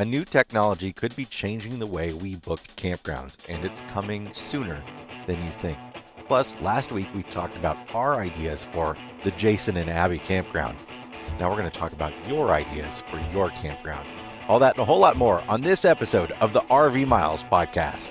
A new technology could be changing the way we book campgrounds, and it's coming sooner than you think. Plus, last week we talked about our ideas for the Jason and Abby campground. Now we're going to talk about your ideas for your campground. All that and a whole lot more on this episode of the RV Miles podcast.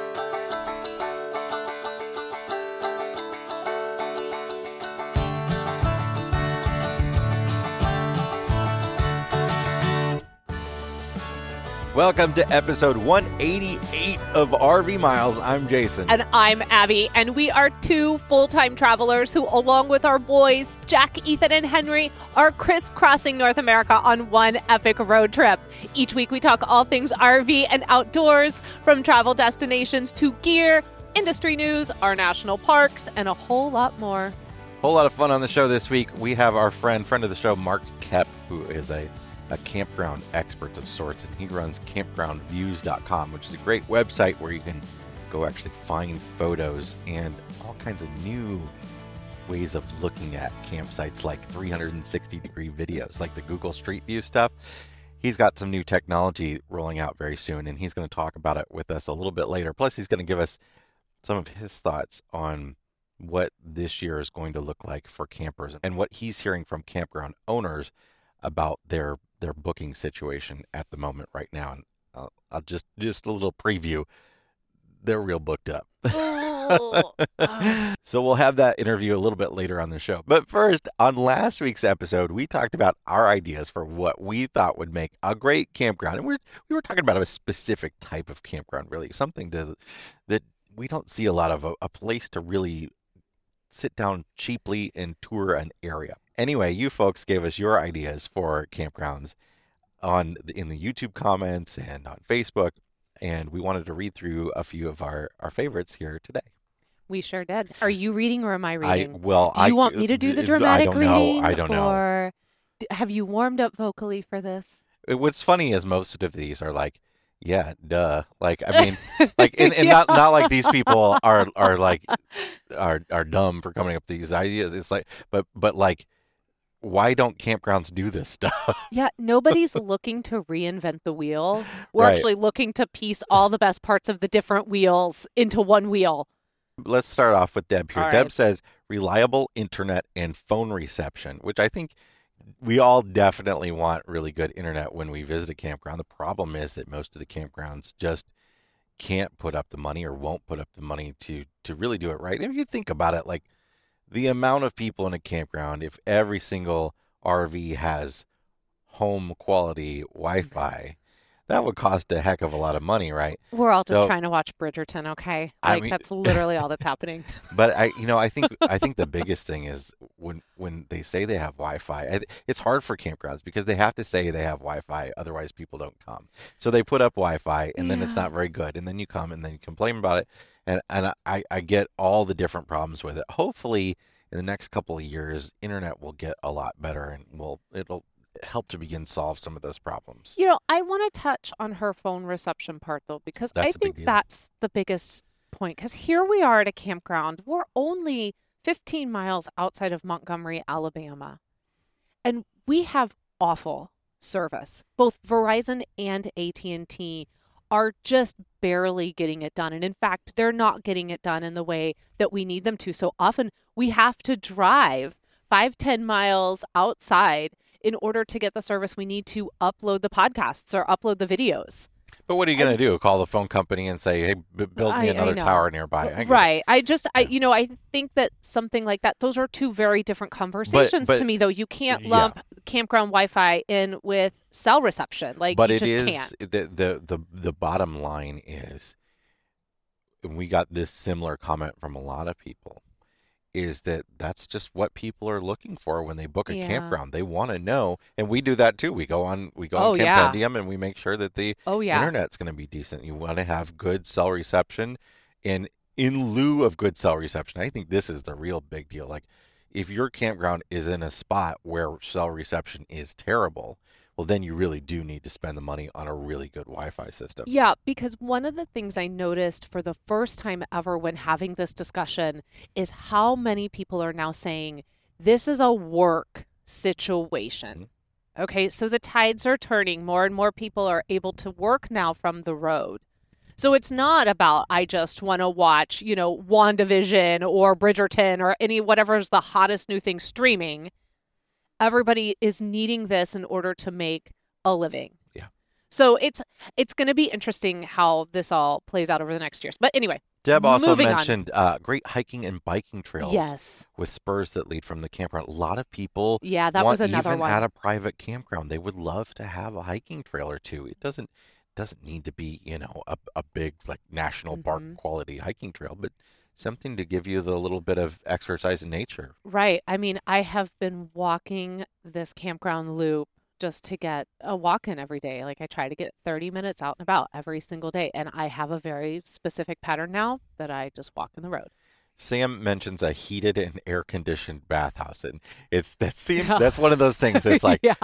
Welcome to episode 188 of RV Miles. I'm Jason. And I'm Abby, and we are two full time travelers who, along with our boys, Jack, Ethan, and Henry, are crisscrossing North America on one epic road trip. Each week, we talk all things RV and outdoors, from travel destinations to gear, industry news, our national parks, and a whole lot more. Whole lot of fun on the show this week. We have our friend, friend of the show, Mark Koep, who is a a campground expert of sorts, and he runs campgroundviews.com, which is a great website where you can go actually find photos and all kinds of new ways of looking at campsites like 360 degree videos, like the Google Street View stuff. He's got some new technology rolling out very soon, and he's going to talk about it with us a little bit later. Plus, he's going to give us some of his thoughts on what this year is going to look like for campers and what he's hearing from campground owners about their their booking situation at the moment right now. And I'll, I'll just just a little preview. They're real booked up. so we'll have that interview a little bit later on the show. But first, on last week's episode, we talked about our ideas for what we thought would make a great campground, and we we were talking about a specific type of campground, really something to, that we don't see a lot of a, a place to really sit down cheaply and tour an area. Anyway, you folks gave us your ideas for campgrounds on the, in the YouTube comments and on Facebook, and we wanted to read through a few of our, our favorites here today. We sure did. Are you reading or am I reading? I, well, do you I, want me to do the dramatic I don't reading? Know. I don't know. Or have you warmed up vocally for this? Uh, what's funny is most of these are like, yeah, duh. Like I mean, like and, and yeah. not not like these people are are like are are dumb for coming up with these ideas. It's like, but but like why don't campgrounds do this stuff? Yeah, nobody's looking to reinvent the wheel. We're Right. actually looking to piece all the best parts of the different wheels into one wheel. Let's start off with Deb here. All Deb right. says reliable internet and phone reception, which I think we all definitely want really good internet when we visit a campground. The problem is that most of the campgrounds just can't put up the money or won't put up the money to to really do it right. If you think about it, like the amount of people in a campground, if every single RV has home quality mm-hmm. Wi-Fi, that would cost a heck of a lot of money, right? We're all just So- trying to watch Bridgerton, okay? I Like mean- that's literally all that's happening. But I, you know, I think I think the biggest thing is when when they say they have Wi-Fi, it's hard for campgrounds because they have to say they have Wi-Fi, otherwise people don't come. So they put up Wi-Fi, and then it's not very good, and then you come and then you complain about it, and and I I get all the different problems with it. Hopefully, in the next couple of years, internet will get a lot better, and will it'll help to begin solve some of those problems. You know, I want to touch on her phone reception part though, because I That's big think that's the biggest point. Because here we are at a campground. We're only 15 miles outside of Montgomery, Alabama. And we have awful service. Both Verizon and AT&T are just barely getting it done. And in fact, they're not getting it done in the way that we need them to. So often we have to drive five, 10 miles outside in order to get the service we need to upload the podcasts or upload the videos. But what are you going to do? Call the phone company and say, "Hey, b- build me I- I another know. tower nearby." I get it. right. I just, I, you know, I think that something like that, those are two very different conversations but- to me, though. You can't yeah. lump campground Wi Fi in with cell reception. Like, but you it just is can't. the, the the the bottom line is and we got this similar comment from a lot of people is that that's just what people are looking for when they book a Yeah. campground. They want to know, and we do that too. We go on we go Oh, on yeah. Campendium and we make sure that the Oh yeah. internet's going to be decent. You want to have good cell reception, and in lieu of good cell reception, I think this is the real big deal. Like, if your campground is in a spot where cell reception is terrible, well, then you really do need to spend the money on a really good Wi-Fi system. Yeah, because one of the things I noticed for the first time ever when having this discussion is how many people are now saying this is a work situation. Mm-hmm. Okay, so the tides are turning. More and more people are able to work now from the road. So it's not about I just want to watch, you know, WandaVision or Bridgerton or any whatever's the hottest new thing streaming. Everybody is needing this in order to make a living. Yeah. So it's it's going to be interesting how this all plays out over the next years. But anyway, Deb also mentioned uh, great hiking and biking trails yes. with spurs that lead from the campground. A lot of people Yeah, that want was another even one. at a private campground. They would love to have a hiking trail or two. It doesn't doesn't need to be you know a, a big like national park Mhm. quality hiking trail, but something to give you the little bit of exercise in nature. Right. I mean, I have been walking this campground loop just to get a walk in every day. Like I try to get 30 minutes out and about every single day. And I have a very specific pattern now that I just walk in the road. Sam mentions a heated and air conditioned bathhouse, and it's that seem Yeah. that's one of those things. It's like yeah.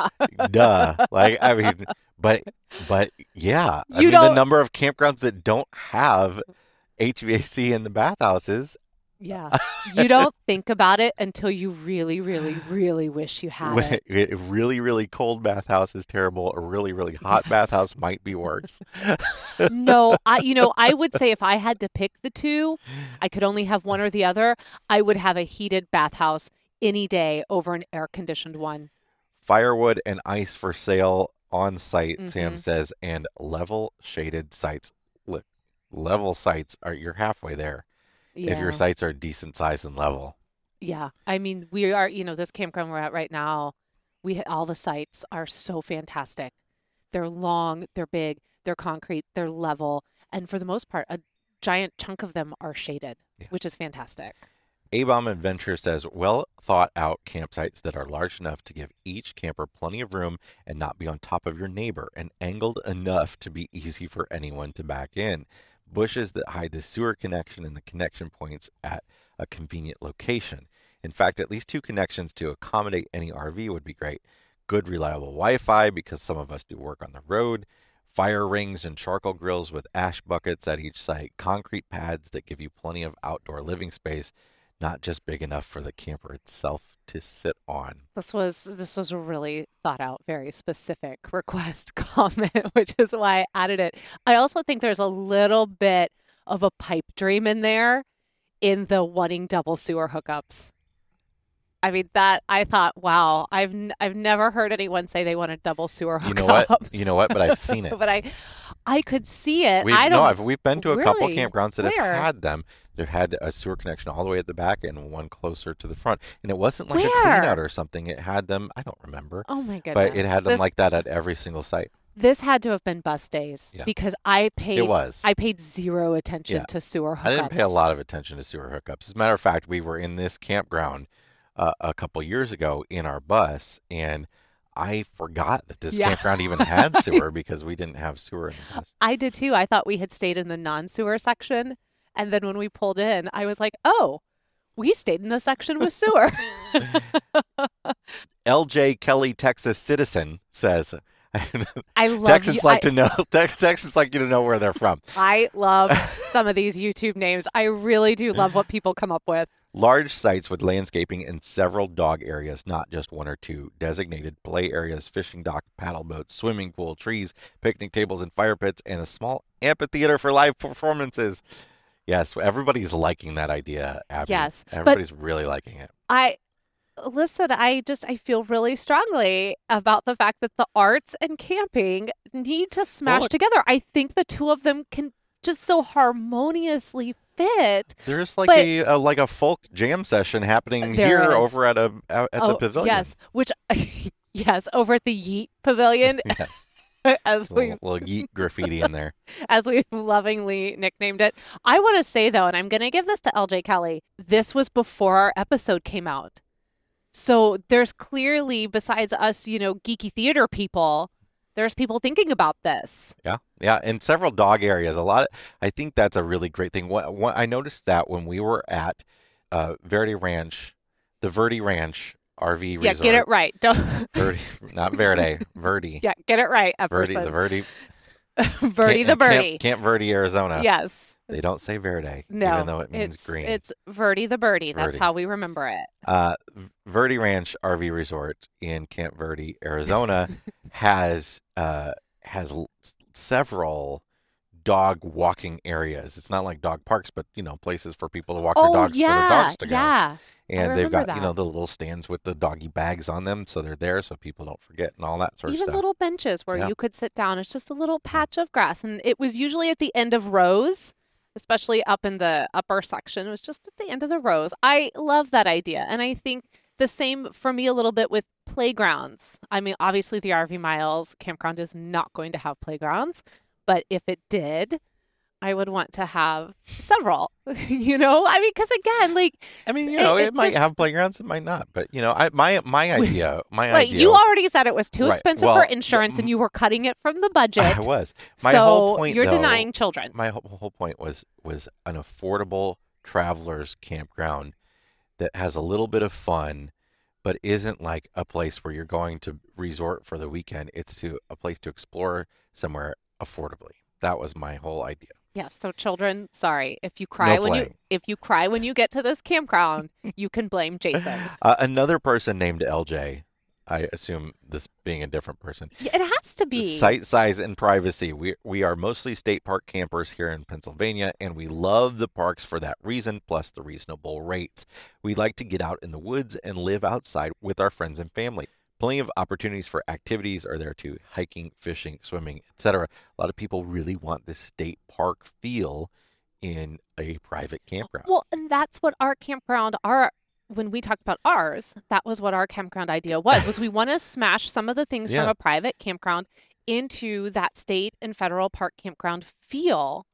duh. Like I mean, but but yeah, I You mean the number of campgrounds that don't have HVAC in the bathhouses. Yeah. You don't think about it until you really, really, really wish you had it. it, it really really cold bathhouse is terrible. A really really hot Yes. bathhouse might be worse. No, I you know, I would say if I had to pick the two, I could only have one or the other. I would have a heated bathhouse any day over an air conditioned one. Firewood and ice for sale on site. Sam Mhm. says, and level shaded sites. Level sites are you're halfway there. If your sites are decent size and level. Yeah. I mean, we are, you know, this campground we're at right now, we all the sites are so fantastic. They're long, they're big, they're concrete, they're level, and for the most part, a giant chunk of them are shaded, Yeah. which is fantastic. A-Bomb Adventure says, well thought out campsites that are large enough to give each camper plenty of room and not be on top of your neighbor, and angled enough to be easy for anyone to back in. Bushes that hide the sewer connection and the connection points at a convenient location. In fact, at least two connections to accommodate any RV would be great. Good, reliable Wi Fi because some of us do work on the road. Fire rings and charcoal grills with ash buckets at each site. Concrete pads that give you plenty of outdoor living space not just big enough for the camper itself to sit on. This was this was a really thought out, very specific request comment, which is why I added it. I also think there's a little bit of a pipe dream in there in the wanting double sewer hookups. I mean that I thought, wow, I've n- I've never heard anyone say they want a double sewer hookups. You know what? You know what? But I've seen it. but I I could see it. We've, I no, don't I've, we've been to a couple campgrounds that Where? have had them. They've had a sewer connection all the way at the back and one closer to the front. And it wasn't like a Where? clean out or something. It had them, I don't remember, Oh my goodness. but it had them This- like that at every single site. this had to have been bus days Yeah. because I paid It was. I paid zero attention Yeah. to sewer hookups. I didn't pay a lot of attention to sewer hookups. As a matter of fact, we were in this campground uh, a couple years ago in our bus, and I forgot that this Yeah. campground even had sewer because we didn't have sewer in the bus. I did too. I thought we had stayed in the non sewer section. And then when we pulled in, I was like, oh, we stayed in a section with sewer. LJ Kelly, Texas citizen, says. I love Texans you. like I, to know. Tex- Texans like you to know where they're from. I love some of these YouTube names. I really do love what people come up with. Large sites with landscaping and several dog areas, not just one or two. Designated play areas, fishing dock, paddle boats, swimming pool, trees, picnic tables, and fire pits, and a small amphitheater for live performances. Yes, everybody's liking that idea, Abby. Yes, everybody's really liking it. I listen, I just I feel really strongly about the fact that the arts and camping need to smash look- together. I think the two of them can just so harmoniously fit. There's like a, a like a folk jam session happening here is. over at a at the Oh, pavilion. Yes, which yes, over at the Yeet Pavilion. yes. as we little, little yeet graffiti in there. as we lovingly nicknamed it. I want to say though, and I'm going to give this to LJ Kelly. This was before our episode came out. So there's clearly besides us, you know, geeky theater people, there's people thinking about this. Yeah, yeah, and several dog areas. A lot. Of, I think that's a really great thing. What, what I noticed that when we were at uh, Verde Ranch, the Verde Ranch RV Yeah, resort. get it right. Don't Verde, not Verde, Verde. Yeah, get it right. Verde, the Verde. Verdi the birdie. Camp, Camp Verde, Arizona. Yes. They don't say Verde, No. even though it means it's, green. It's Verdi the birdie. That's how we remember it. Uh, Verde Ranch RV Resort in Camp Verde, Arizona, has uh, has l- several dog walking areas. It's not like dog parks, but you know, places for people to walk their oh dogs yeah, for their dogs to go. yeah. And they've got you know the little stands with the doggy bags on them, so they're there so people don't forget and all that sort of stuff. Even little benches where Yeah. you could sit down. It's just a little patch of grass, and it was usually at the end of rows, especially up in the upper section. It was just at the end of the rows. I love that idea, and I think the same for me a little bit with playgrounds. I mean, obviously the RV Miles campground is not going to have playgrounds, but if it did. I would want to have several, you know. I mean, because again, like I mean, you know, it, it might just- have playgrounds, it might not, but you know, I my my idea, my Right, idea. you already said it was too Right, expensive well, for insurance, and you were cutting it from the budget. I was. My so whole point, you're though, denying children. my whole, whole point was was an affordable travelers campground that has a little bit of fun but isn't like a place where you're going to resort for the weekend it's to a place to explore somewhere affordably that was my whole idea Yes. So children, sorry if you cry when you if you cry when you get to this campground, you can blame Jason. uh, another person named lj i assume this being a different person It has to be. Site size and privacy. We we are mostly state park campers here in Pennsylvania, and we love the parks for that reason, plus the reasonable rates. We like to get out in the woods and live outside with our friends and family. Plenty of opportunities for activities are there too: hiking, fishing, swimming, etc. A lot of people really want this state park feel in a private campground. Well, and that's what our campground our when we talked about ours, that was what our campground idea was. Was we want to smash some of the things from a private campground into that state and federal park campground feel,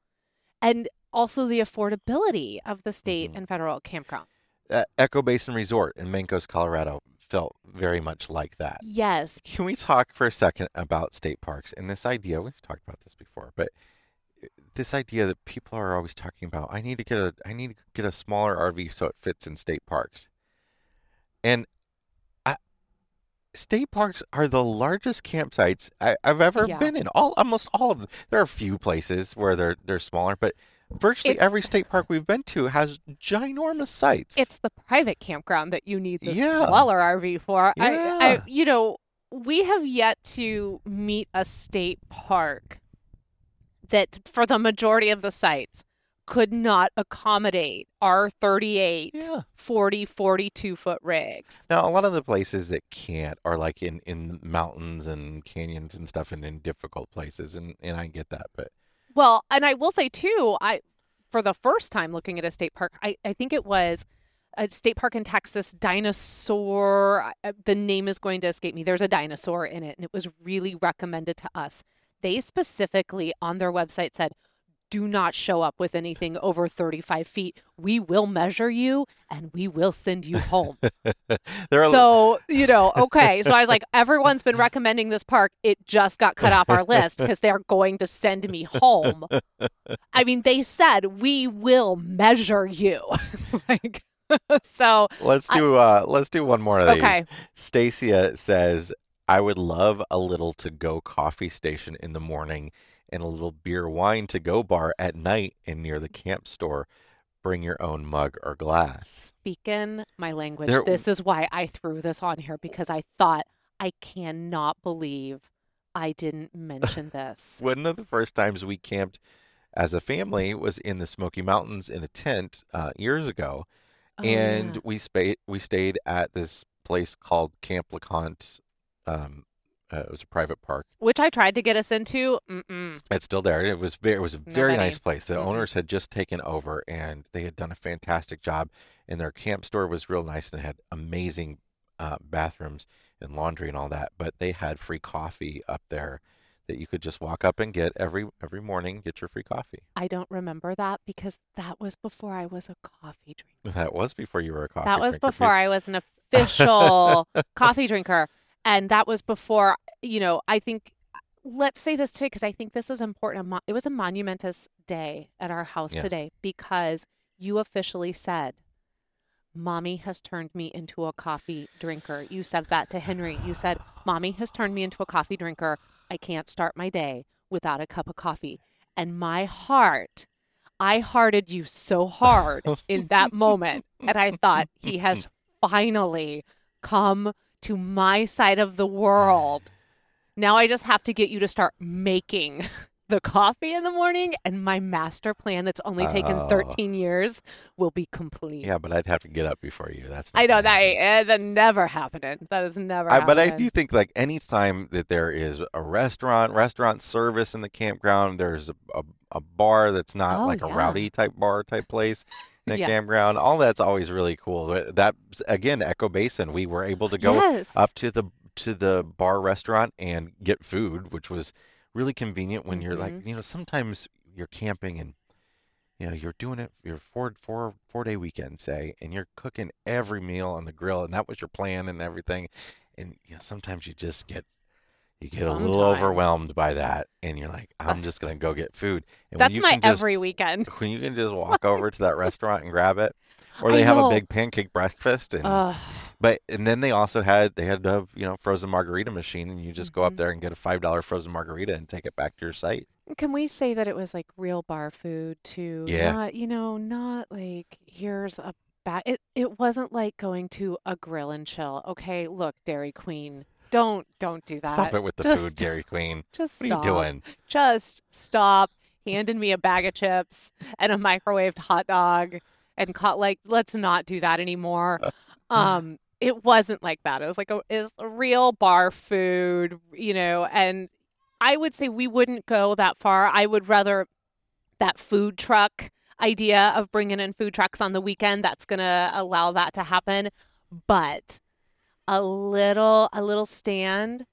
and also the affordability of the state Mhm. and federal campground. Uh, Echo Basin Resort in Mancos, Colorado, felt very much like that. Yes. Can we talk for a second about state parks and this idea? We've talked about this before, but uh, this idea that people are always talking about. I need to get a I need to get a smaller RV so it fits in state parks. And I, state parks are the largest campsites I, I've ever Yeah. been in. All almost all of them. There are a few places where they're they're smaller, but virtually It's- every state park we've been to has ginormous sites. It's the private campground that you need the Yeah. smaller RV for. I, Yeah. I, you know, we have yet to meet a state park that, for the majority of the sites, could not accommodate our 38, yeah. 40, 42 foot rigs. Now, a lot of the places that can't are like in, in mountains and canyons and stuff and in difficult places. And, and I get that. But Well, and I will say too, I for the first time looking at a state park, I, I think it was a state park in Texas, dinosaur. The name is going to escape me. There's a dinosaur in it, and it was really recommended to us. They specifically on their website said, "Do not show up with anything over 35 feet. We will measure you, and we will send you home." so you know okay so i was like everyone's been recommending this park it just got cut off our list because they're going to send me home i mean they said we will measure you like so let's do uh let's do one more of these. okay Stacia says, I would love a little to go coffee station in the morning and a little beer wine to go bar at night and near the camp store. Bring your own mug or glass. speaking my language There- this is why i threw this on here because i thought i cannot believe i didn't mention this One of the first times we camped as a family was in the Smoky Mountains in a tent uh, years ago. Oh, and yeah. we stayed we stayed at this place called Camp LeConte. Um, uh, it was a private park. which i tried to get us into Mm-mm. It's still there. It was very it was a very Nobody. nice place. The Mhm. owners had just taken over and they had done a fantastic job. And their camp store was real nice and had amazing uh, bathrooms and laundry and all that. But they had free coffee up there that you could just walk up and get every every morning, get your free coffee. I don't remember that because that was before I was a coffee drinker. That was before you were a coffee That was drinker. before I was an official coffee drinker. And that was before, you know, I think, let's say this today because I think this is important. It was a monumentous day at our house Yeah. today because you officially said, Mommy has turned me into a coffee drinker. You said that to Henry. You said, Mommy has turned me into a coffee drinker. I can't start my day without a cup of coffee. And my heart, I hearted you so hard in that moment. And I thought, he has finally come to my side of the world. Now I just have to get you to start making the coffee in the morning, and my master plan that's only taken Oh. 13 years will be complete. Yeah, but I'd have to get up before you. That's I know that, eh, that never happened. That is never I, but I do think like any time that there is a restaurant, restaurant service in the campground, there's a, a, a bar that's not Oh, like a rowdy type bar type place in a Yeah. campground. All that's always really cool. That again, Echo Basin, we were able to go yes. up to the to the bar restaurant and get food, which was really convenient when you're like, Mhm. you know, sometimes you're camping and you know, you're doing it your four four four day weekend, say, and you're cooking every meal on the grill and that was your plan and everything. And you know, sometimes you just get you get a little overwhelmed by that and you're like, I'm just gonna go get food. And when That's you my can just every weekend. when you can just walk over to that restaurant and grab it. Or they have a big pancake breakfast and Ugh. But and then they also had they had a you know frozen margarita machine, and you just go up Mhm. there and get a five dollar frozen margarita and take it back to your site. Can we say that it was like real bar food too? Yeah. Not, you know, not like here's a bag. It it wasn't like going to a grill and chill. Okay, look, Dairy Queen. Don't don't do that. Stop it with the Just- food, Dairy Queen. Just What stop. are you doing? Just stop. Handed me a bag of chips and a microwaved hot dog and caught like let's not do that anymore. Um it wasn't like that. It was like a real bar food, you know, and I would say we wouldn't go that far. I would rather that food truck idea of bringing in food trucks on the weekend that's going to allow that to happen, but a little a little stand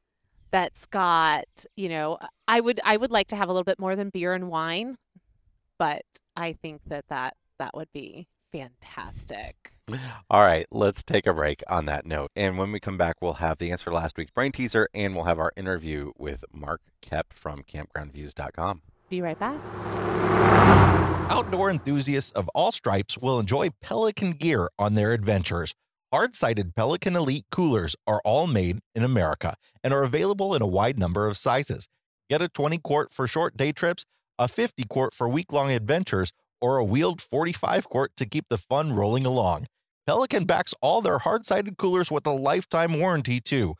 that's got, you know, I would I would like to have a little bit more than beer and wine, but I think that that that would be fantastic. All right, let's take a break on that note. And when we come back, we'll have the answer to last week's brain teaser and we'll have our interview with Mark Koep from campgroundviews.com. Be right back. Outdoor enthusiasts of all stripes will enjoy Pelican gear on their adventures. Hard sided Pelican Elite coolers are all made in America and are available in a wide number of sizes. Get a 20 quart for short day trips, a 50 quart for week long adventures, or a wheeled 45 quart to keep the fun rolling along. Pelican backs all their hard sided coolers with a lifetime warranty, too.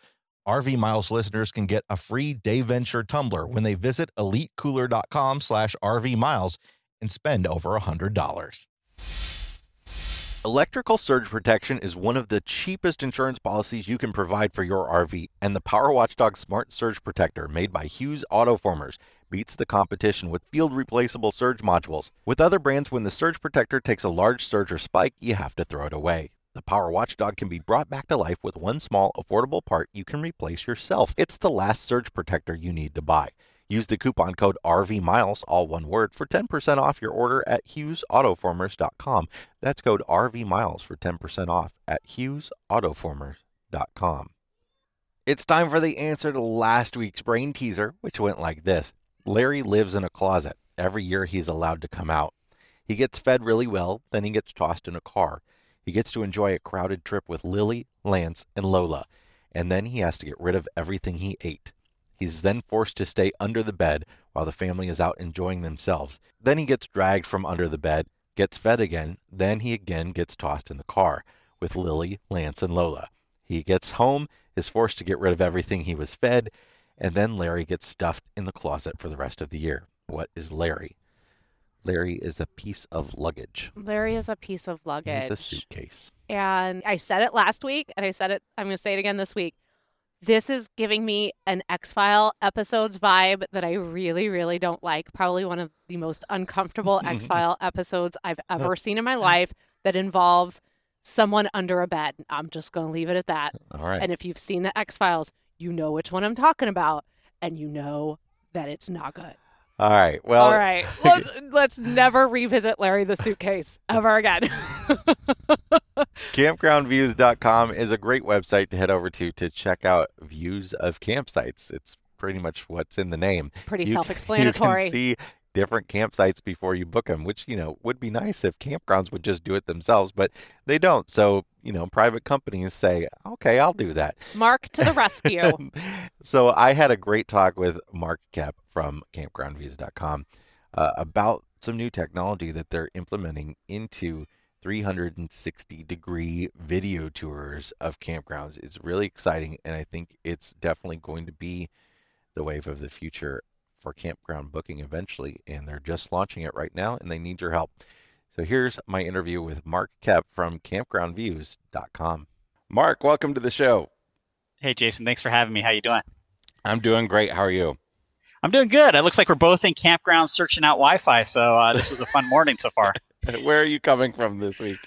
RV Miles listeners can get a free Dayventure tumbler when they visit elitecooler.com slash RV Miles and spend over $100. Electrical surge protection is one of the cheapest insurance policies you can provide for your RV, and the Power Watchdog Smart Surge Protector, made by Hughes Autoformers, beats the competition with field replaceable surge modules. With other brands, when the surge protector takes a large surge or spike, you have to throw it away. The Power Watchdog can be brought back to life with one small, affordable part you can replace yourself. It's the last surge protector you need to buy. Use the coupon code RVMILES, all one word, for 10% off your order at HughesAutoformers.com. That's code RVMILES for 10% off at HughesAutoformers.com. It's time for the answer to last week's brain teaser, which went like this Larry lives in a closet. Every year he's allowed to come out. He gets fed really well, then he gets tossed in a car. He gets to enjoy a crowded trip with Lily, Lance, and Lola, and then he has to get rid of everything he ate. He's then forced to stay under the bed while the family is out enjoying themselves. Then he gets dragged from under the bed, gets fed again, then he again gets tossed in the car with Lily, Lance, and Lola. He gets home, is forced to get rid of everything he was fed, and then Larry gets stuffed in the closet for the rest of the year. What is Larry? Larry is a piece of luggage. Larry is a piece of luggage. He's a suitcase. and I said it last week, and I said it. I'm going to say it again this week. This is giving me an X File episodes vibe that I really, really don't like. Probably one of the most uncomfortable X File episodes I've ever seen in my life that involves someone under a bed. I'm just going to leave it at that. All right. And if you've seen the X Files, you know which one I'm talking about, and you know that it's not good. All right. Well, All right. Let's, let's never revisit Larry the suitcase ever again. campgroundviews.com is a great website to head over to to check out views of campsites. It's pretty much what's in the name. Pretty You- self-explanatory. You can see different campsites before you book them, which, you know, would be nice if campgrounds would just do it themselves, but they don't. So, you know, private companies say, okay, I'll do that. Mark to the rescue. so I had a great talk with Mark Koep from campgroundviews.com uh, about some new technology that they're implementing into 360 degree video tours of campgrounds. It's really exciting, and I think it's definitely going to be the wave of the future for campground booking eventually. And they're just launching it right now, and they need your help. So here's my interview with Mark Koep from campgroundviews.com. Mark, welcome to the show. Hey, Jason. Thanks for having me. How you doing? I'm doing great. How are you? I'm doing good. It looks like we're both in campgrounds searching out Wi-Fi. So uh, this was a fun morning so far. Where are you coming from this week?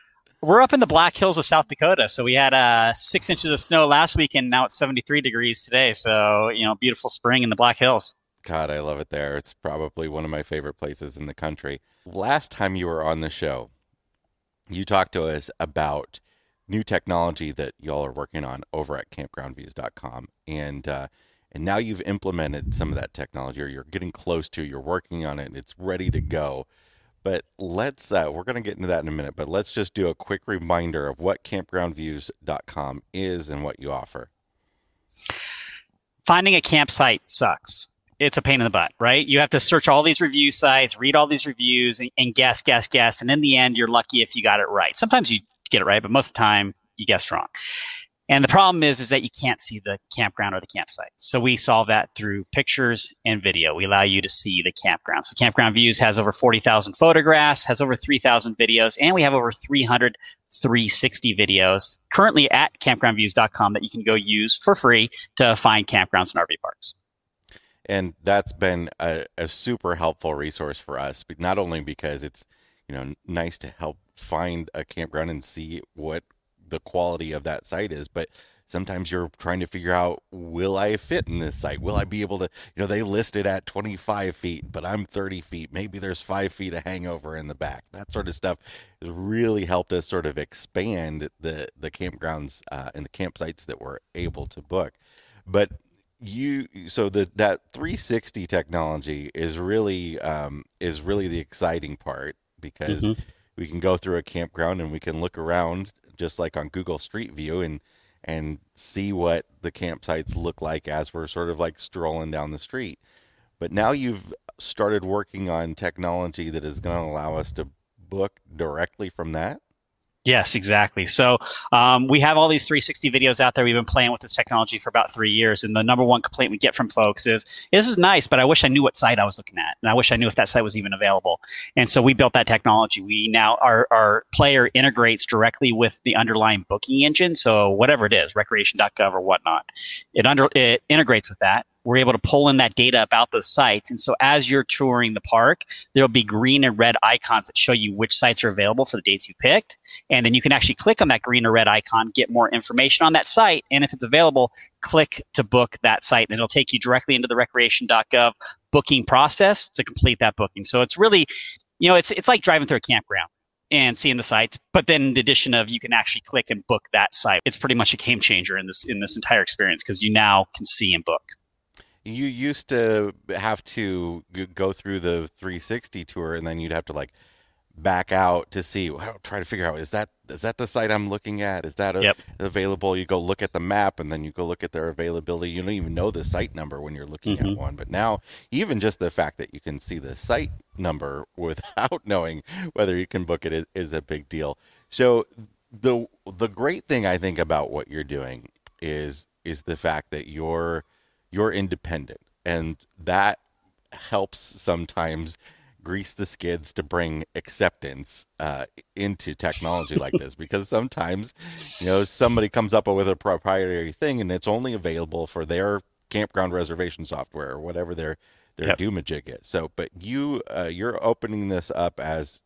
We're up in the Black Hills of South Dakota. So we had uh, six inches of snow last week, and now it's 73 degrees today. So you know, beautiful spring in the Black Hills. God, I love it there. It's probably one of my favorite places in the country. Last time you were on the show, you talked to us about new technology that y'all are working on over at campgroundviews.com. And uh, and now you've implemented some of that technology or you're getting close to, you're working on it, it's ready to go. But let's uh, we're going to get into that in a minute, but let's just do a quick reminder of what campgroundviews.com is and what you offer. Finding a campsite sucks. It's a pain in the butt, right? You have to search all these review sites, read all these reviews, and, and guess, guess, guess. And in the end, you're lucky if you got it right. Sometimes you get it right, but most of the time, you guess wrong. And the problem is, is that you can't see the campground or the campsite. So we solve that through pictures and video. We allow you to see the campground. So Campground Views has over 40,000 photographs, has over 3,000 videos, and we have over 300 360 videos currently at campgroundviews.com that you can go use for free to find campgrounds and RV parks. And that's been a, a super helpful resource for us but not only because it's you know nice to help find a campground and see what the quality of that site is but sometimes you're trying to figure out will i fit in this site? Will i be able to you know they listed at 25 feet but i'm 30 feet. Maybe there's five feet of hangover in the back. That sort of stuff has really helped us sort of expand the the campgrounds uh, and the campsites that we're able to book. But you so the that 360 technology is really um, is really the exciting part because Mhm. we can go through a campground and we can look around just like on Google Street View and and see what the campsites look like as we're sort of like strolling down the street. But now you've started working on technology that is going to allow us to book directly from that. Yes, exactly. So um, we have all these 360 videos out there. We've been playing with this technology for about three years, and the number one complaint we get from folks is, "This is nice, but I wish I knew what site I was looking at, and I wish I knew if that site was even available." And so we built that technology. We now our our player integrates directly with the underlying booking engine. So whatever it is, recreation.gov or whatnot, it under it integrates with that. We're able to pull in that data about those sites, and so as you're touring the park, there'll be green and red icons that show you which sites are available for the dates you picked and then you can actually click on that green or red icon, get more information on that site, and if it's available, click to book that site, and it'll take you directly into the recreation.gov booking process to complete that booking. So it's really, you know, it's it's like driving through a campground and seeing the sites, but then the addition of you can actually click and book that site. It's pretty much a game changer in this in this entire experience because you now can see and book. You used to have to go through the 360 tour, and then you'd have to like back out to see. Try to figure out is that is that the site I'm looking at? Is that a, Yep. available? You go look at the map, and then you go look at their availability. You don't even know the site number when you're looking at Mhm. one. But now, even just the fact that you can see the site number without knowing whether you can book it is, is a big deal. So the the great thing I think about what you're doing is is the fact that you're you're independent and that helps sometimes grease the skids to bring acceptance uh, into technology like this because sometimes you know somebody comes up with a proprietary thing and it's only available for their campground reservation software or whatever their their Yep. doomajig is so but you uh, you're opening this up as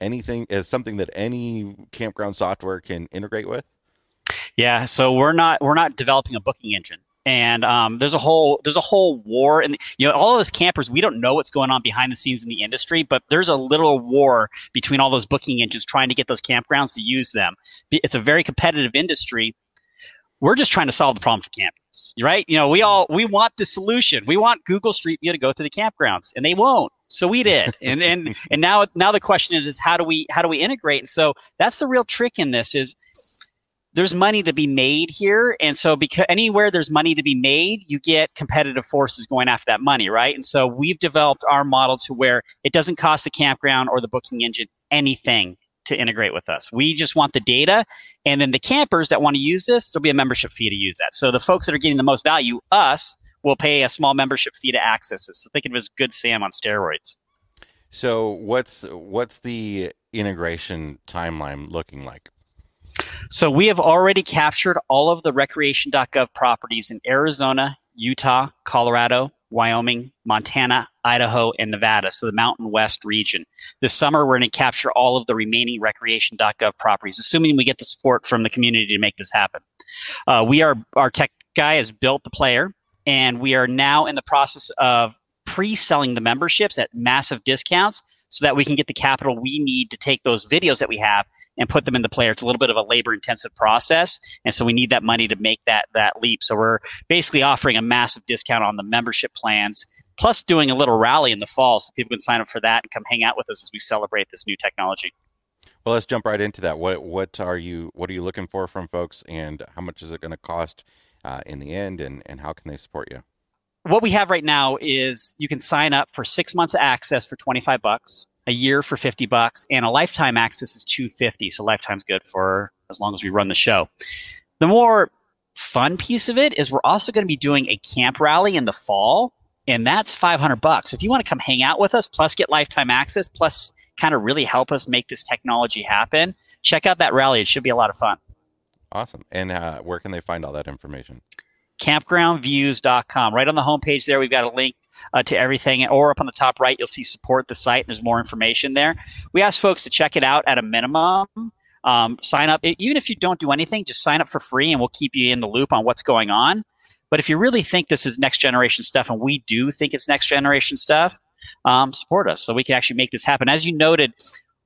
anything as something that any campground software can integrate with Yeah, so we're not we're not developing a booking engine. And um, there's a whole there's a whole war and you know all those campers we don't know what's going on behind the scenes in the industry but there's a little war between all those booking engines trying to get those campgrounds to use them. It's a very competitive industry. We're just trying to solve the problem for campers right? You know we all we want the solution. We want google street view to go to the campgrounds and they won't. So we did. And and and now now the question is is how do we how do we integrate? And so that's the real trick in this is there's money to be made here. And so because anywhere there's money to be made you get competitive forces going after that money right? And so we've developed our model to where it doesn't cost the campground or the booking engine anything to integrate with us. We just want the data and then the campers that want to use this there'll be a membership fee to use that. So the folks that are getting the most value us will pay a small membership fee to access it. So think of it as good sam on steroids. So what's what's the integration timeline looking like so we have already captured all of the recreation.gov properties in Arizona, Utah, Colorado, Wyoming, Montana, Idaho, and Nevada, so the Mountain West region. This summer, we're going to capture all of the remaining recreation.gov properties, assuming we get the support from the community to make this happen. Uh, we are our tech guy has built the player, and we are now in the process of pre-selling the memberships at massive discounts so that we can get the capital we need to take those videos that we have and put them in the player. It's a little bit of a labor intensive process. And so we need that money to make that, that leap. So we're basically offering a massive discount on the membership plans, plus doing a little rally in the fall so people can sign up for that and come hang out with us as we celebrate this new technology. Well, let's jump right into that. What what are you what are you looking for from folks, and how much is it going to cost uh, in the end, and and how can they support you? What we have right now is you can sign up for six months access for twenty five bucks a year for 50 bucks and a lifetime access is 250 so lifetime's good for as long as we run the show. The more fun piece of it is we're also going to be doing a camp rally in the fall and that's 500 bucks. If you want to come hang out with us plus get lifetime access plus kind of really help us make this technology happen check out that rally. It should be a lot of fun. Awesome. And uh, where can they find all that information? Campgroundviews.com right on the homepage there we've got a link uh, to everything. Or up on the top right, you'll see support the site. There's more information there. We ask folks to check it out at a minimum. Um, sign up, even if you don't do anything, just sign up for free and we'll keep you in the loop on what's going on. But if you really think this is next generation stuff, and we do think it's next generation stuff, um, support us so we can actually make this happen. As you noted,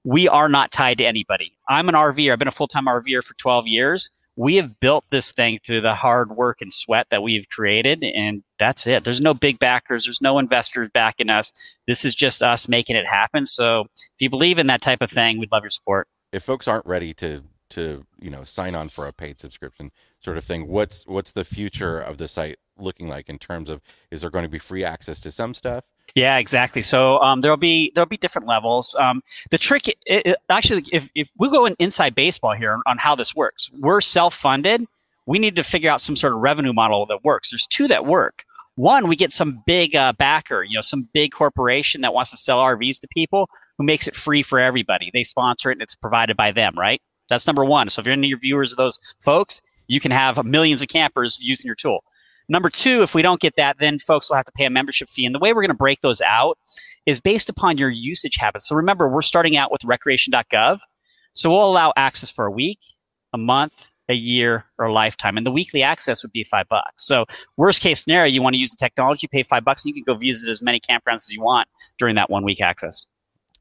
we are not tied to anybody. I'm an RVer. I've been a full time RVer for 12 years we have built this thing through the hard work and sweat that we've created and that's it. There's no big backers. There's no investors backing us. This is just us making it happen. So if you believe in that type of thing we'd love your support. If folks aren't ready to to you know sign on for a paid subscription sort of thing what's what's the future of the site looking like in terms of is there going to be free access to some stuff yeah, exactly. So um, there'll be there'll be different levels. Um, the trick, it, it, actually, if if we go in inside baseball here on how this works, we're self funded. We need to figure out some sort of revenue model that works. There's two that work. One, we get some big uh, backer, you know, some big corporation that wants to sell RVs to people who makes it free for everybody. They sponsor it and it's provided by them, right? That's number one. So if you're any of your viewers of those folks, you can have millions of campers using your tool. Number two, if we don't get that, then folks will have to pay a membership fee. And the way we're going to break those out is based upon your usage habits. So remember, we're starting out with recreation.gov. So we'll allow access for a week, a month, a year, or a lifetime. And the weekly access would be five bucks. So worst case scenario, you want to use the technology, pay five bucks, and you can go visit as many campgrounds as you want during that one week access.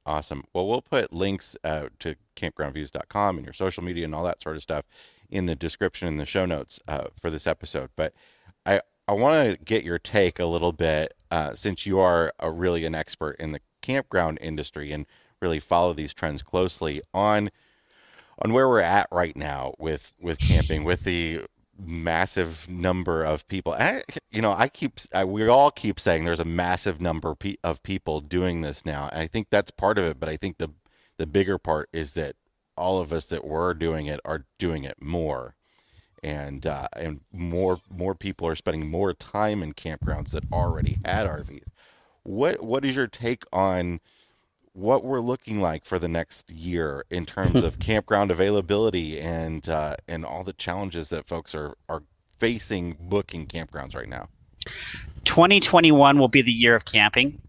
Awesome. Well, we'll put links uh, to campgroundviews.com and your social media and all that sort of stuff in the description in the show notes uh, for this episode. But I want to get your take a little bit uh, since you are a really an expert in the campground industry and really follow these trends closely on on where we're at right now with with camping with the massive number of people. I, you know i keep I, we all keep saying there's a massive number of people doing this now and i think that's part of it but i think the the bigger part is that all of us that were doing it are doing it more and uh, and more more people are spending more time in campgrounds that already had RVs. What what is your take on what we're looking like for the next year in terms of campground availability and uh, and all the challenges that folks are are facing booking campgrounds right now? 2021 will be the year of camping.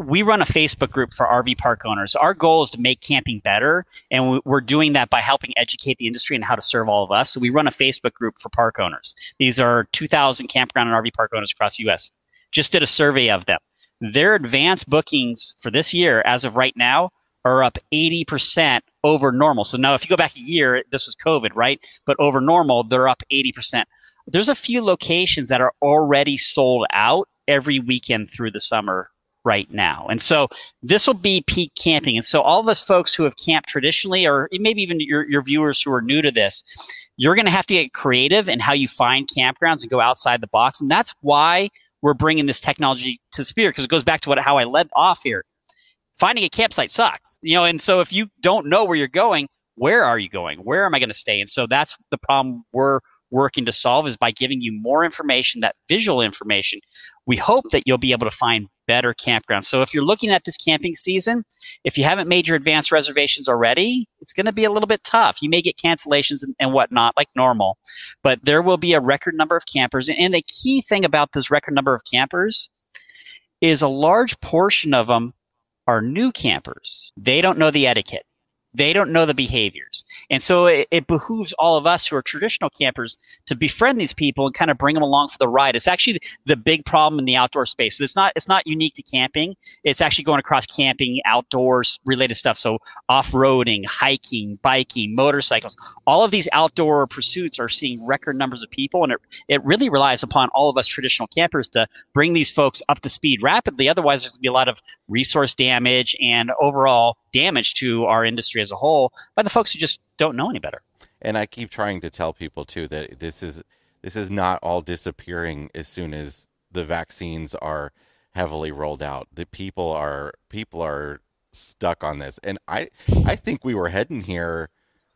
We run a Facebook group for RV park owners. Our goal is to make camping better, and we're doing that by helping educate the industry and how to serve all of us. So we run a Facebook group for park owners. These are 2,000 campground and RV park owners across the U.S. Just did a survey of them. Their advanced bookings for this year, as of right now, are up 80% over normal. So now, if you go back a year, this was COVID, right? But over normal, they're up 80%. There's a few locations that are already sold out every weekend through the summer right now. And so this will be peak camping. And so all of us folks who have camped traditionally, or maybe even your, your viewers who are new to this, you're going to have to get creative in how you find campgrounds and go outside the box. And that's why we're bringing this technology to Spirit because it goes back to what how I led off here. Finding a campsite sucks, you know. And so if you don't know where you're going, where are you going? Where am I going to stay? And so that's the problem we're working to solve is by giving you more information, that visual information. We hope that you'll be able to find better campgrounds. So if you're looking at this camping season, if you haven't made your advanced reservations already, it's going to be a little bit tough. You may get cancellations and, and, whatnot like normal, but there will be a record number of campers. And the key thing about this record number of campers is a large portion of them are new campers. They don't know the etiquette. They don't know the behaviors. And so it, it, behooves all of us who are traditional campers to befriend these people and kind of bring them along for the ride. It's actually the, big problem in the outdoor space. So it's not it's not unique to camping. It's actually going across camping, outdoors related stuff. So off-roading, hiking, biking, motorcycles. All of these outdoor pursuits are seeing record numbers of people and it, it really relies upon all of us traditional campers to bring these folks up to speed rapidly. Otherwise there's going to be a lot of resource damage and overall damage to our industry as a whole by the folks who just don't know any better. And I keep trying to tell people too that this is this is not all disappearing as soon as the vaccines are heavily rolled out. The people are people are stuck on this, and I I think we were heading here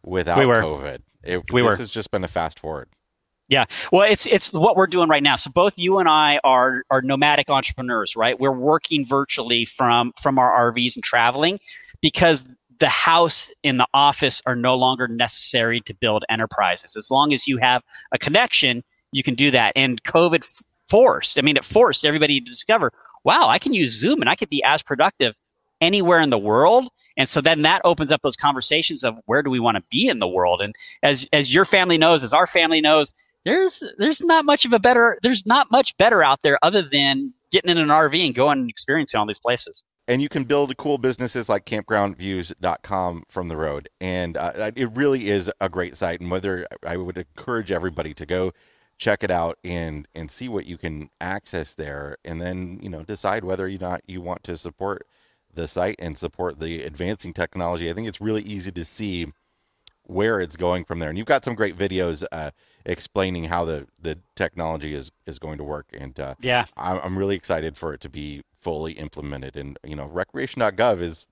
without we COVID. It, we this were. has just been a fast forward. Yeah. Well, it's it's what we're doing right now. So both you and I are are nomadic entrepreneurs, right? We're working virtually from from our RVs and traveling because the house and the office are no longer necessary to build enterprises. As long as you have a connection, you can do that. And COVID forced, I mean, it forced everybody to discover, wow, I can use Zoom and I could be as productive anywhere in the world. And so then that opens up those conversations of where do we want to be in the world? And as as your family knows, as our family knows, there's there's not much of a better there's not much better out there other than getting in an RV and going and experiencing all these places and you can build cool businesses like campgroundviews.com from the road. And uh, it really is a great site. And whether i would encourage everybody to go check it out and and see what you can access there. And then you know decide whether or not you want to support the site and support the advancing technology. I think it's really easy to see where it's going from there. And you've got some great videos uh, explaining how the the technology is is going to work and uh, yeah i'm really excited for it to be fully implemented. And, you know, recreation.gov is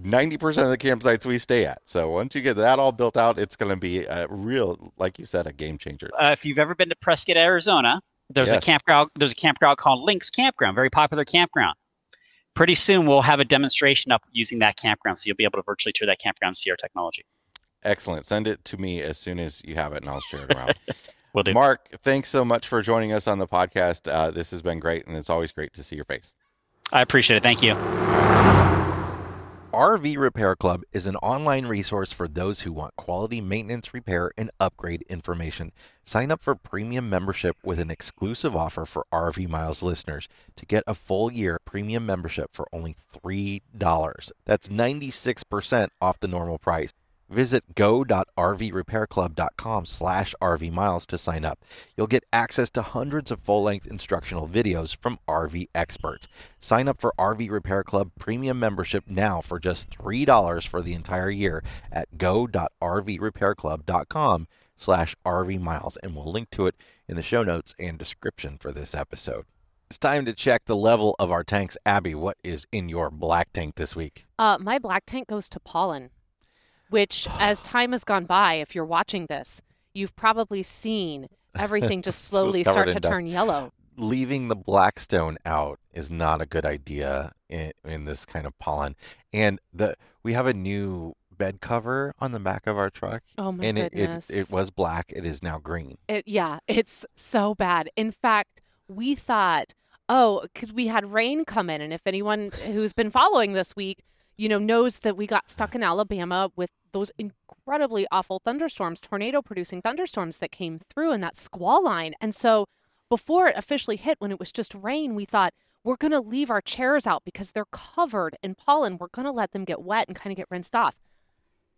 90% of the campsites we stay at. So once you get that all built out, it's going to be a real, like you said, a game changer. Uh, if you've ever been to Prescott, Arizona, there's yes. a campground. There's a campground called Lynx Campground, very popular campground. Pretty soon we'll have a demonstration up using that campground, so you'll be able to virtually tour that campground and see our technology. Excellent. Send it to me as soon as you have it, and I'll share it around. will do. Mark, thanks so much for joining us on the podcast. Uh, this has been great, and it's always great to see your face. I appreciate it. Thank you. RV Repair Club is an online resource for those who want quality maintenance, repair, and upgrade information. Sign up for premium membership with an exclusive offer for RV Miles listeners to get a full year premium membership for only $3. That's 96% off the normal price. Visit go.rvrepairclub.com slash rvmiles to sign up. You'll get access to hundreds of full-length instructional videos from RV experts. Sign up for RV Repair Club premium membership now for just $3 for the entire year at go.rvrepairclub.com slash rvmiles, and we'll link to it in the show notes and description for this episode. It's time to check the level of our tanks. Abby, what is in your black tank this week? Uh, my black tank goes to pollen which as time has gone by, if you're watching this, you've probably seen everything just slowly start to turn yellow. Leaving the blackstone out is not a good idea in, in this kind of pollen. And the we have a new bed cover on the back of our truck. Oh my and goodness. It, it, it was black. It is now green. It, yeah, it's so bad. In fact, we thought oh, because we had rain come in. And if anyone who's been following this week, you know, knows that we got stuck in Alabama with those incredibly awful thunderstorms, tornado producing thunderstorms that came through in that squall line. And so before it officially hit, when it was just rain, we thought, we're going to leave our chairs out because they're covered in pollen. We're going to let them get wet and kind of get rinsed off.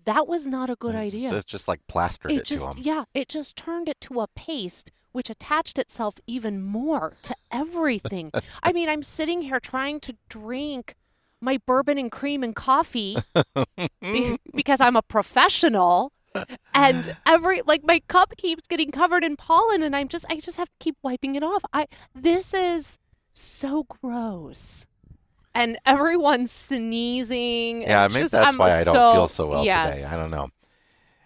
That was not a good It's idea. just, it's just like plastered it, it just to them. yeah, it just turned it to a paste which attached itself even more to everything. I mean, I'm sitting here trying to drink my bourbon and cream and coffee be- because I'm a professional and every like my cup keeps getting covered in pollen and I'm just I just have to keep wiping it off. I this is so gross. And everyone's sneezing. Yeah, maybe just- that's I'm why I don't so- feel so well yes. today. I don't know.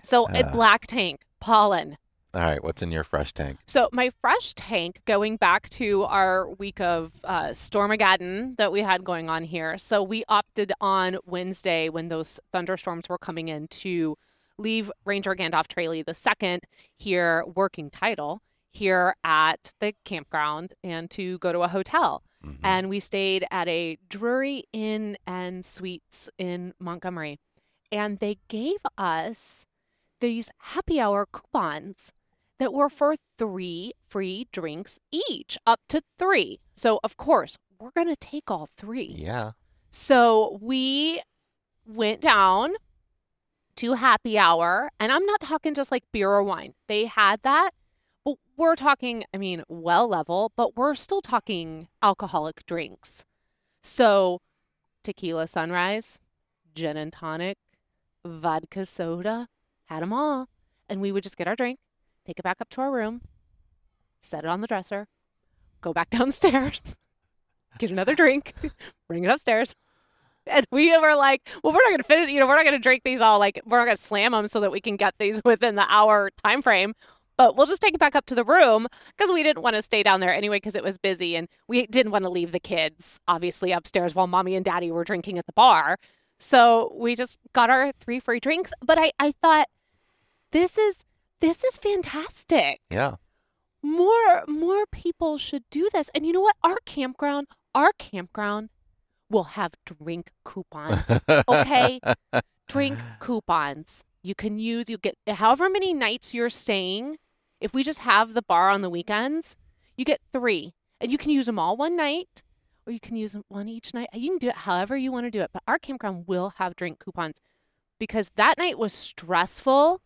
So Uh. at Black Tank, pollen. All right, what's in your fresh tank? So my fresh tank, going back to our week of uh, Stormageddon that we had going on here. So we opted on Wednesday when those thunderstorms were coming in to leave Ranger Gandalf Trailey the second here, working title here at the campground, and to go to a hotel. Mhm. And we stayed at a Drury Inn and Suites in Montgomery, and they gave us these happy hour coupons that were for three free drinks each, up to three. So, of course, we're going to take all three. Yeah. So, we went down to happy hour, and I'm not talking just like beer or wine. They had that, but we're talking, I mean, well level, but we're still talking alcoholic drinks. So, tequila sunrise, gin and tonic, vodka soda, had them all. And we would just get our drink, take it back up to our room, set it on the dresser, go back downstairs, get another drink, bring it upstairs. And we were like, well, we're not going to finish, you know, we're not going to drink these all, like, we're not going to slam them so that we can get these within the hour time frame. But we'll just take it back up to the room because we didn't want to stay down there anyway because it was busy. And we didn't want to leave the kids, obviously, upstairs while mommy and daddy were drinking at the bar. So we just got our three free drinks. But I, I thought, this is this is fantastic. Yeah. more more people should do this. And you know what? Our campground our campground will have drink coupons okay? Drink coupons. You can use you get however many nights you're staying if we just have the bar on the weekends you get three. And you can use them all one night or you can use them one each night. You can do it however you want to do it but our campground will have drink coupons because that night was stressful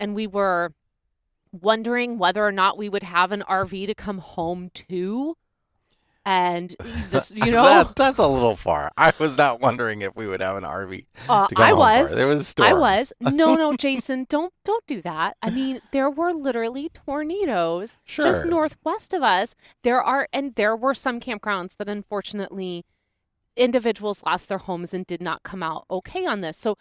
and we were wondering whether or not we would have an RV to come home to. And this, you know, That- that's a little far. I was not wondering if we would have an RV uh, I was. for. There was storms. I was. No, no, Jason, don't don't do that. I mean, there were literally tornadoes Sure. just northwest of us. There are and there were some campgrounds that unfortunately individuals lost their homes and did not come out okay on this. So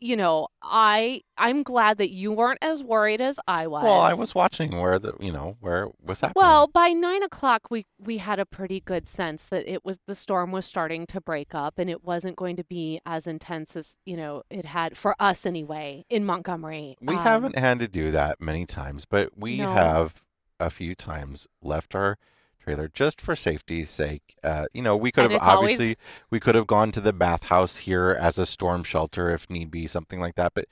you know, I I'm glad that you weren't as worried as I was. Well, I was watching where the you know where was happening. Well, by nine o'clock, we we had a pretty good sense that it was the storm was starting to break up, and it wasn't going to be as intense as you know it had for us anyway in Montgomery. we Um, haven't had to do that many times, but we No. have a few times left our trailer just for safety's sake. Uh, you know, we could And have it's always- obviously we could have gone to the bathhouse here as a storm shelter if need be, something like that. But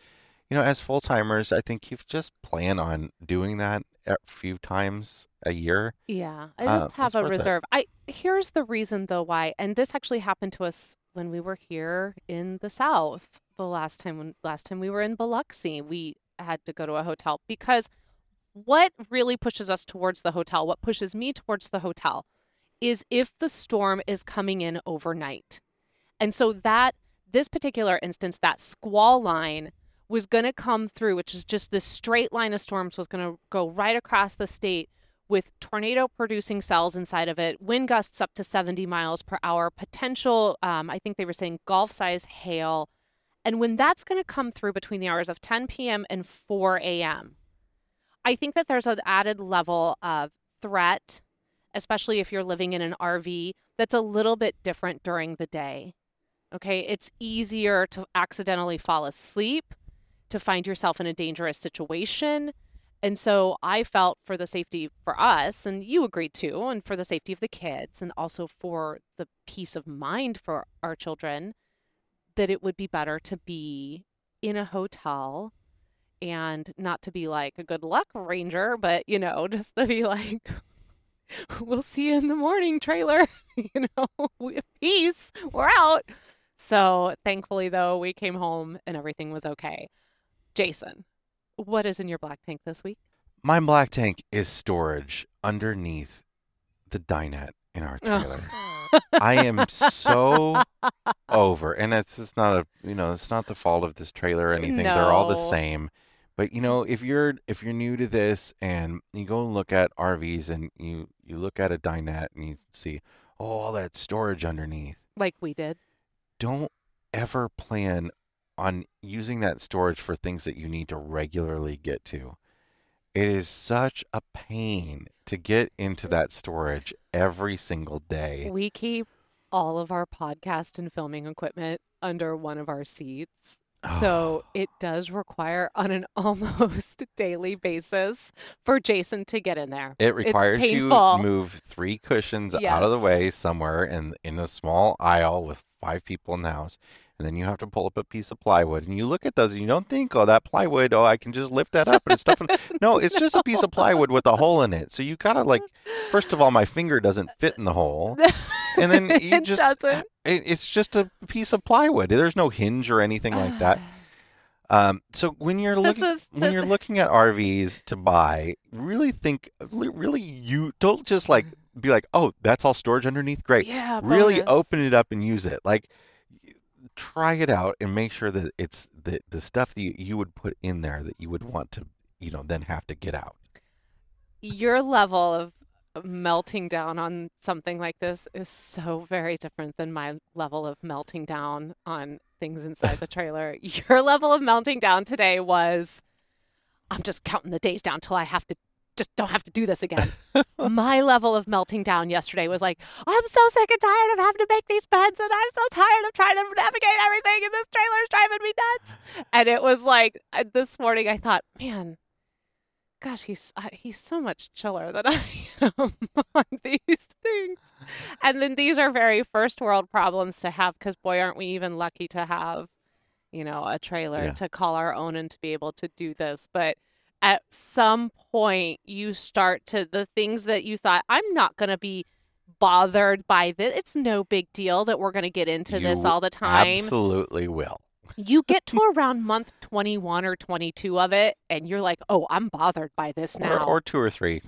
you know, as full timers, I think you've just plan on doing that a few times a year. Yeah, I Uh, just have a worth it. reserve. I here's the reason though why, and this actually happened to us when we were here in the South the last time when last time we were in Biloxi, we had to go to a hotel because what really pushes us towards the hotel, what pushes me towards the hotel, is if the storm is coming in overnight, and so that this particular instance, that squall line was going to come through, which is just this straight line of storms was going to go right across the state with tornado producing cells inside of it, wind gusts up to 70 miles per hour, potential, um, I think they were saying golf size hail. And when that's going to come through between the hours of 10 p.m. and 4 a.m., I think that there's an added level of threat, especially if you're living in an RV, that's a little bit different during the day. Okay. It's easier to accidentally fall asleep, to find yourself in a dangerous situation. And so I felt for the safety for us, and you agreed too, and for the safety of the kids, and also for the peace of mind for our children, that it would be better to be in a hotel and not to be like a good luck ranger, but you know, just to be like, we'll see you in the morning trailer, you know, peace, we're out. So thankfully, though, we came home and everything was okay. Jason, what is in your black tank this week? My black tank is storage underneath the dinette in our trailer. I am so over, and it's just not a you know it's not the fault of this trailer or anything. They're all the same. But you know, if you're if you're new to this and you go and look at RVs and you you look at a dinette and you see oh all that storage underneath, Like we did. don't ever plan on using that storage for things that you need to regularly get to. It is such a pain to get into that storage every single day. We keep all of our podcast and filming equipment under one of our seats. So it does require on an almost daily basis for Jason to get in there. It requires you move three cushions out of the way somewhere in in a small aisle with five people in the house. And then you have to pull up a piece of plywood and you look at those and you don't think, oh, that plywood, oh, I can just lift that up and stuff. no, it's just a piece of plywood with a hole in it. So you gotta like, first of all, my finger doesn't fit in the hole. And then you just, doesn't. It, it's just a piece of plywood. There's no hinge or anything like that. Um, so when you're looking is when you're looking at RVs to buy, really think, really you don't just like be like, oh, that's all storage underneath. Great. Yeah. really bonus. open it up and use it. Like, try it out and make sure that it's the the stuff that you, you would put in there that you would want to, you know, then have to get out. Your level of melting down on something like this is so very different than my level of melting down on things inside the trailer. Your level of melting down today was I'm just counting the days down till I have to just don't have to do this again. my level of melting down yesterday was like, I'm so sick and tired of having to make these beds and I'm so tired of trying to navigate everything and this trailer is driving me nuts. And it was like uh, this morning I thought, man, gosh, he's uh, he's so much chiller than I on these things. And then these are very first world problems to have because boy, aren't we even lucky to have, you know, a trailer Yeah. to call our own and to be able to do this. But at some point, you start to the things that you thought I'm not going to be bothered by this. It's no big deal that we're going to get into this all the time Absolutely will. You get to around month 21 or 22 of it and you're like oh i'm bothered by this Or, now. or two or three.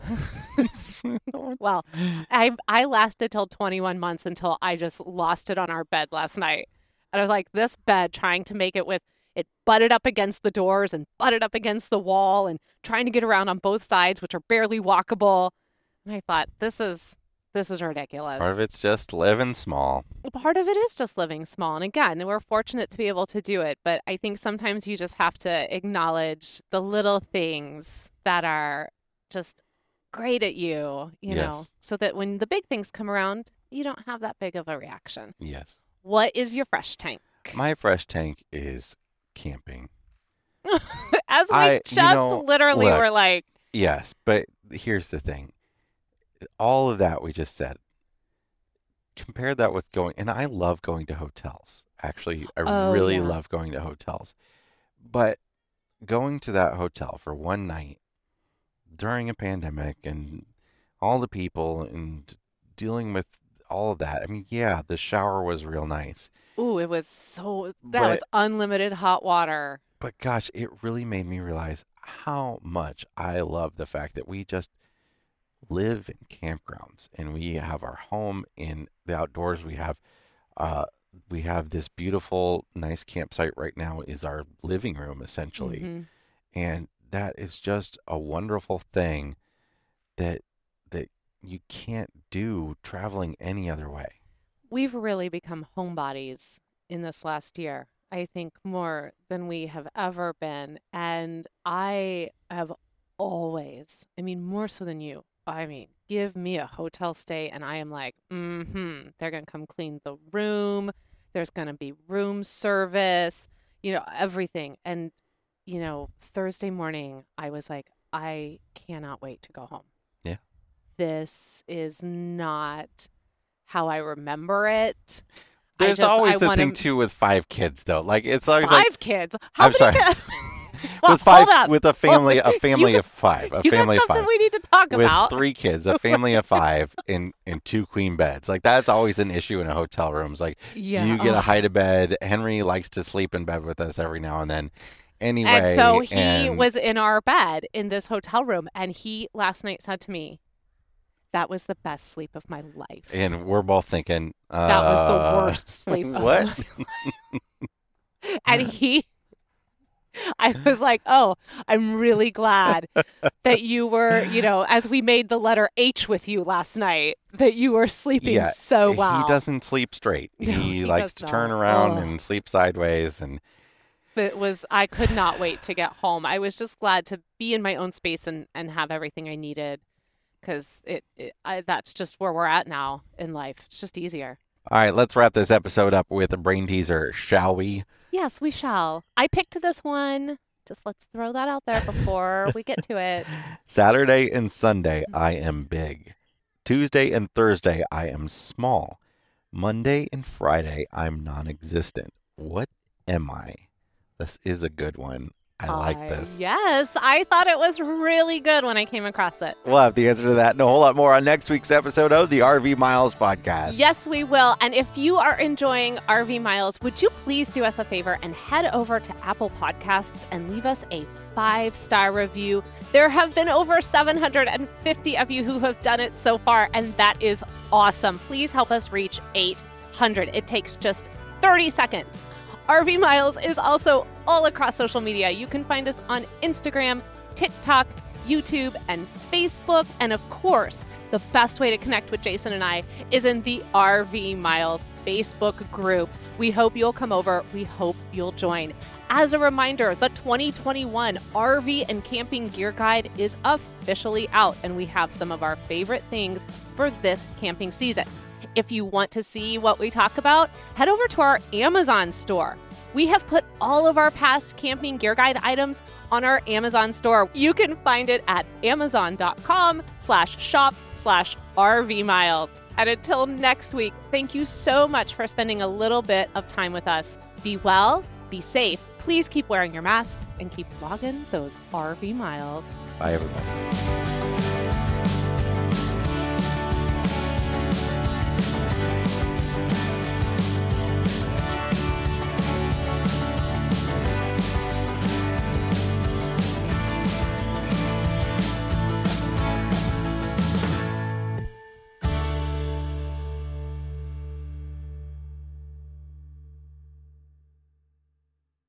well i i lasted till 21 months until i just lost it on our bed last night. And i was like this bed trying to make it with it butted up against the doors and butted up against the wall and trying to get around on both sides which are barely walkable. And i thought this is this is ridiculous Part of it's just living small. part of it is just living small. And again, we're fortunate to be able to do it. But I think sometimes you just have to acknowledge the little things that are just great at you, you know, so that when the big things come around, you don't have that big of a reaction. Yes. What is your fresh tank? My fresh tank is camping. As we I- you just know, literally look. were like, Yes, but here's the thing. All of that we just said. Compare that with going and I love going to hotels. Actually, I Oh, really yeah. love going to hotels. But going to that hotel for one night during a pandemic and all the people and dealing with all of that. I mean, yeah, the shower was real nice. ooh, it was so, that But- was unlimited hot water. But gosh, it really made me realize how much I love the fact that we just live in campgrounds and we have our home in the outdoors. We have uh we have this beautiful nice campsite right now is our living room essentially. Mhm. And that is just a wonderful thing that that you can't do traveling any other way. we've really become homebodies in this last year. I think more than we have ever been. And I have always, I mean, more so than you. I mean, give me a hotel stay, and I am like, mm hmm. They're going to come clean the room. There's going to be room service, you know, everything. And, you know, Thursday morning, I was like, I cannot wait to go home. Yeah. This is not how I remember it. There's just- always I the wanna- thing too with five kids though. Like it's always Five like kids. How I'm sorry. ki- Well, with five with a family a family got- of five a you family of five we need to talk with about. three kids a family of five in in two queen beds like that's always an issue in a hotel room it's like yeah. do you get a hide to bed henry likes to sleep in bed with us every now and then anyway and so he and- was in our bed in this hotel room, and he last night said to me, "That was the best sleep of my life." and we're both thinking uh, that was the worst sleep. of what my life. and he, I was like, "Oh, I'm really glad that you were, you know, as we made the letter H with you last night, that you were sleeping Yeah, so well." he doesn't sleep straight No, he, he likes to turn around Ugh. and sleep sideways and it was I could not wait to get home. I was just glad to be in my own space and and have everything I needed because it, it I, that's just where we're at now in life. It's just easier. all right let's wrap this episode up with a brain teaser shall we Yes, we shall. I picked this one. Just let's throw that out there before we get to it. Saturday and Sunday, I am big. Tuesday and Thursday, I am small. Monday and Friday, I'm non existent. What am I? This is a good one. I like this. Yes, I thought it was really good when I came across it. We'll have the answer to that and a whole lot more on next week's episode of the RV Miles podcast. Yes, we will. And if you are enjoying RV Miles, would you please do us a favor and head over to Apple Podcasts and leave us a five star review? There have been over 750 of you who have done it so far, and that is awesome. Please help us reach 800. It takes just 30 seconds. RV Miles is also all across social media. You can find us on Instagram, TikTok, YouTube, and Facebook. And of course, the best way to connect with Jason and I is in the RV Miles Facebook group. We hope you'll come over. We hope you'll join. As a reminder, the 2021 RV and Camping Gear Guide is officially out, and we have some of our favorite things for this camping season. If you want to see what we talk about, head over to our Amazon store. We have put all of our past camping gear guide items on our Amazon store. You can find it at amazon.com slash shop slash RV miles. And until next week, thank you so much for spending a little bit of time with us. Be well, be safe. Please keep wearing your mask and keep logging those RV miles. Bye, everybody.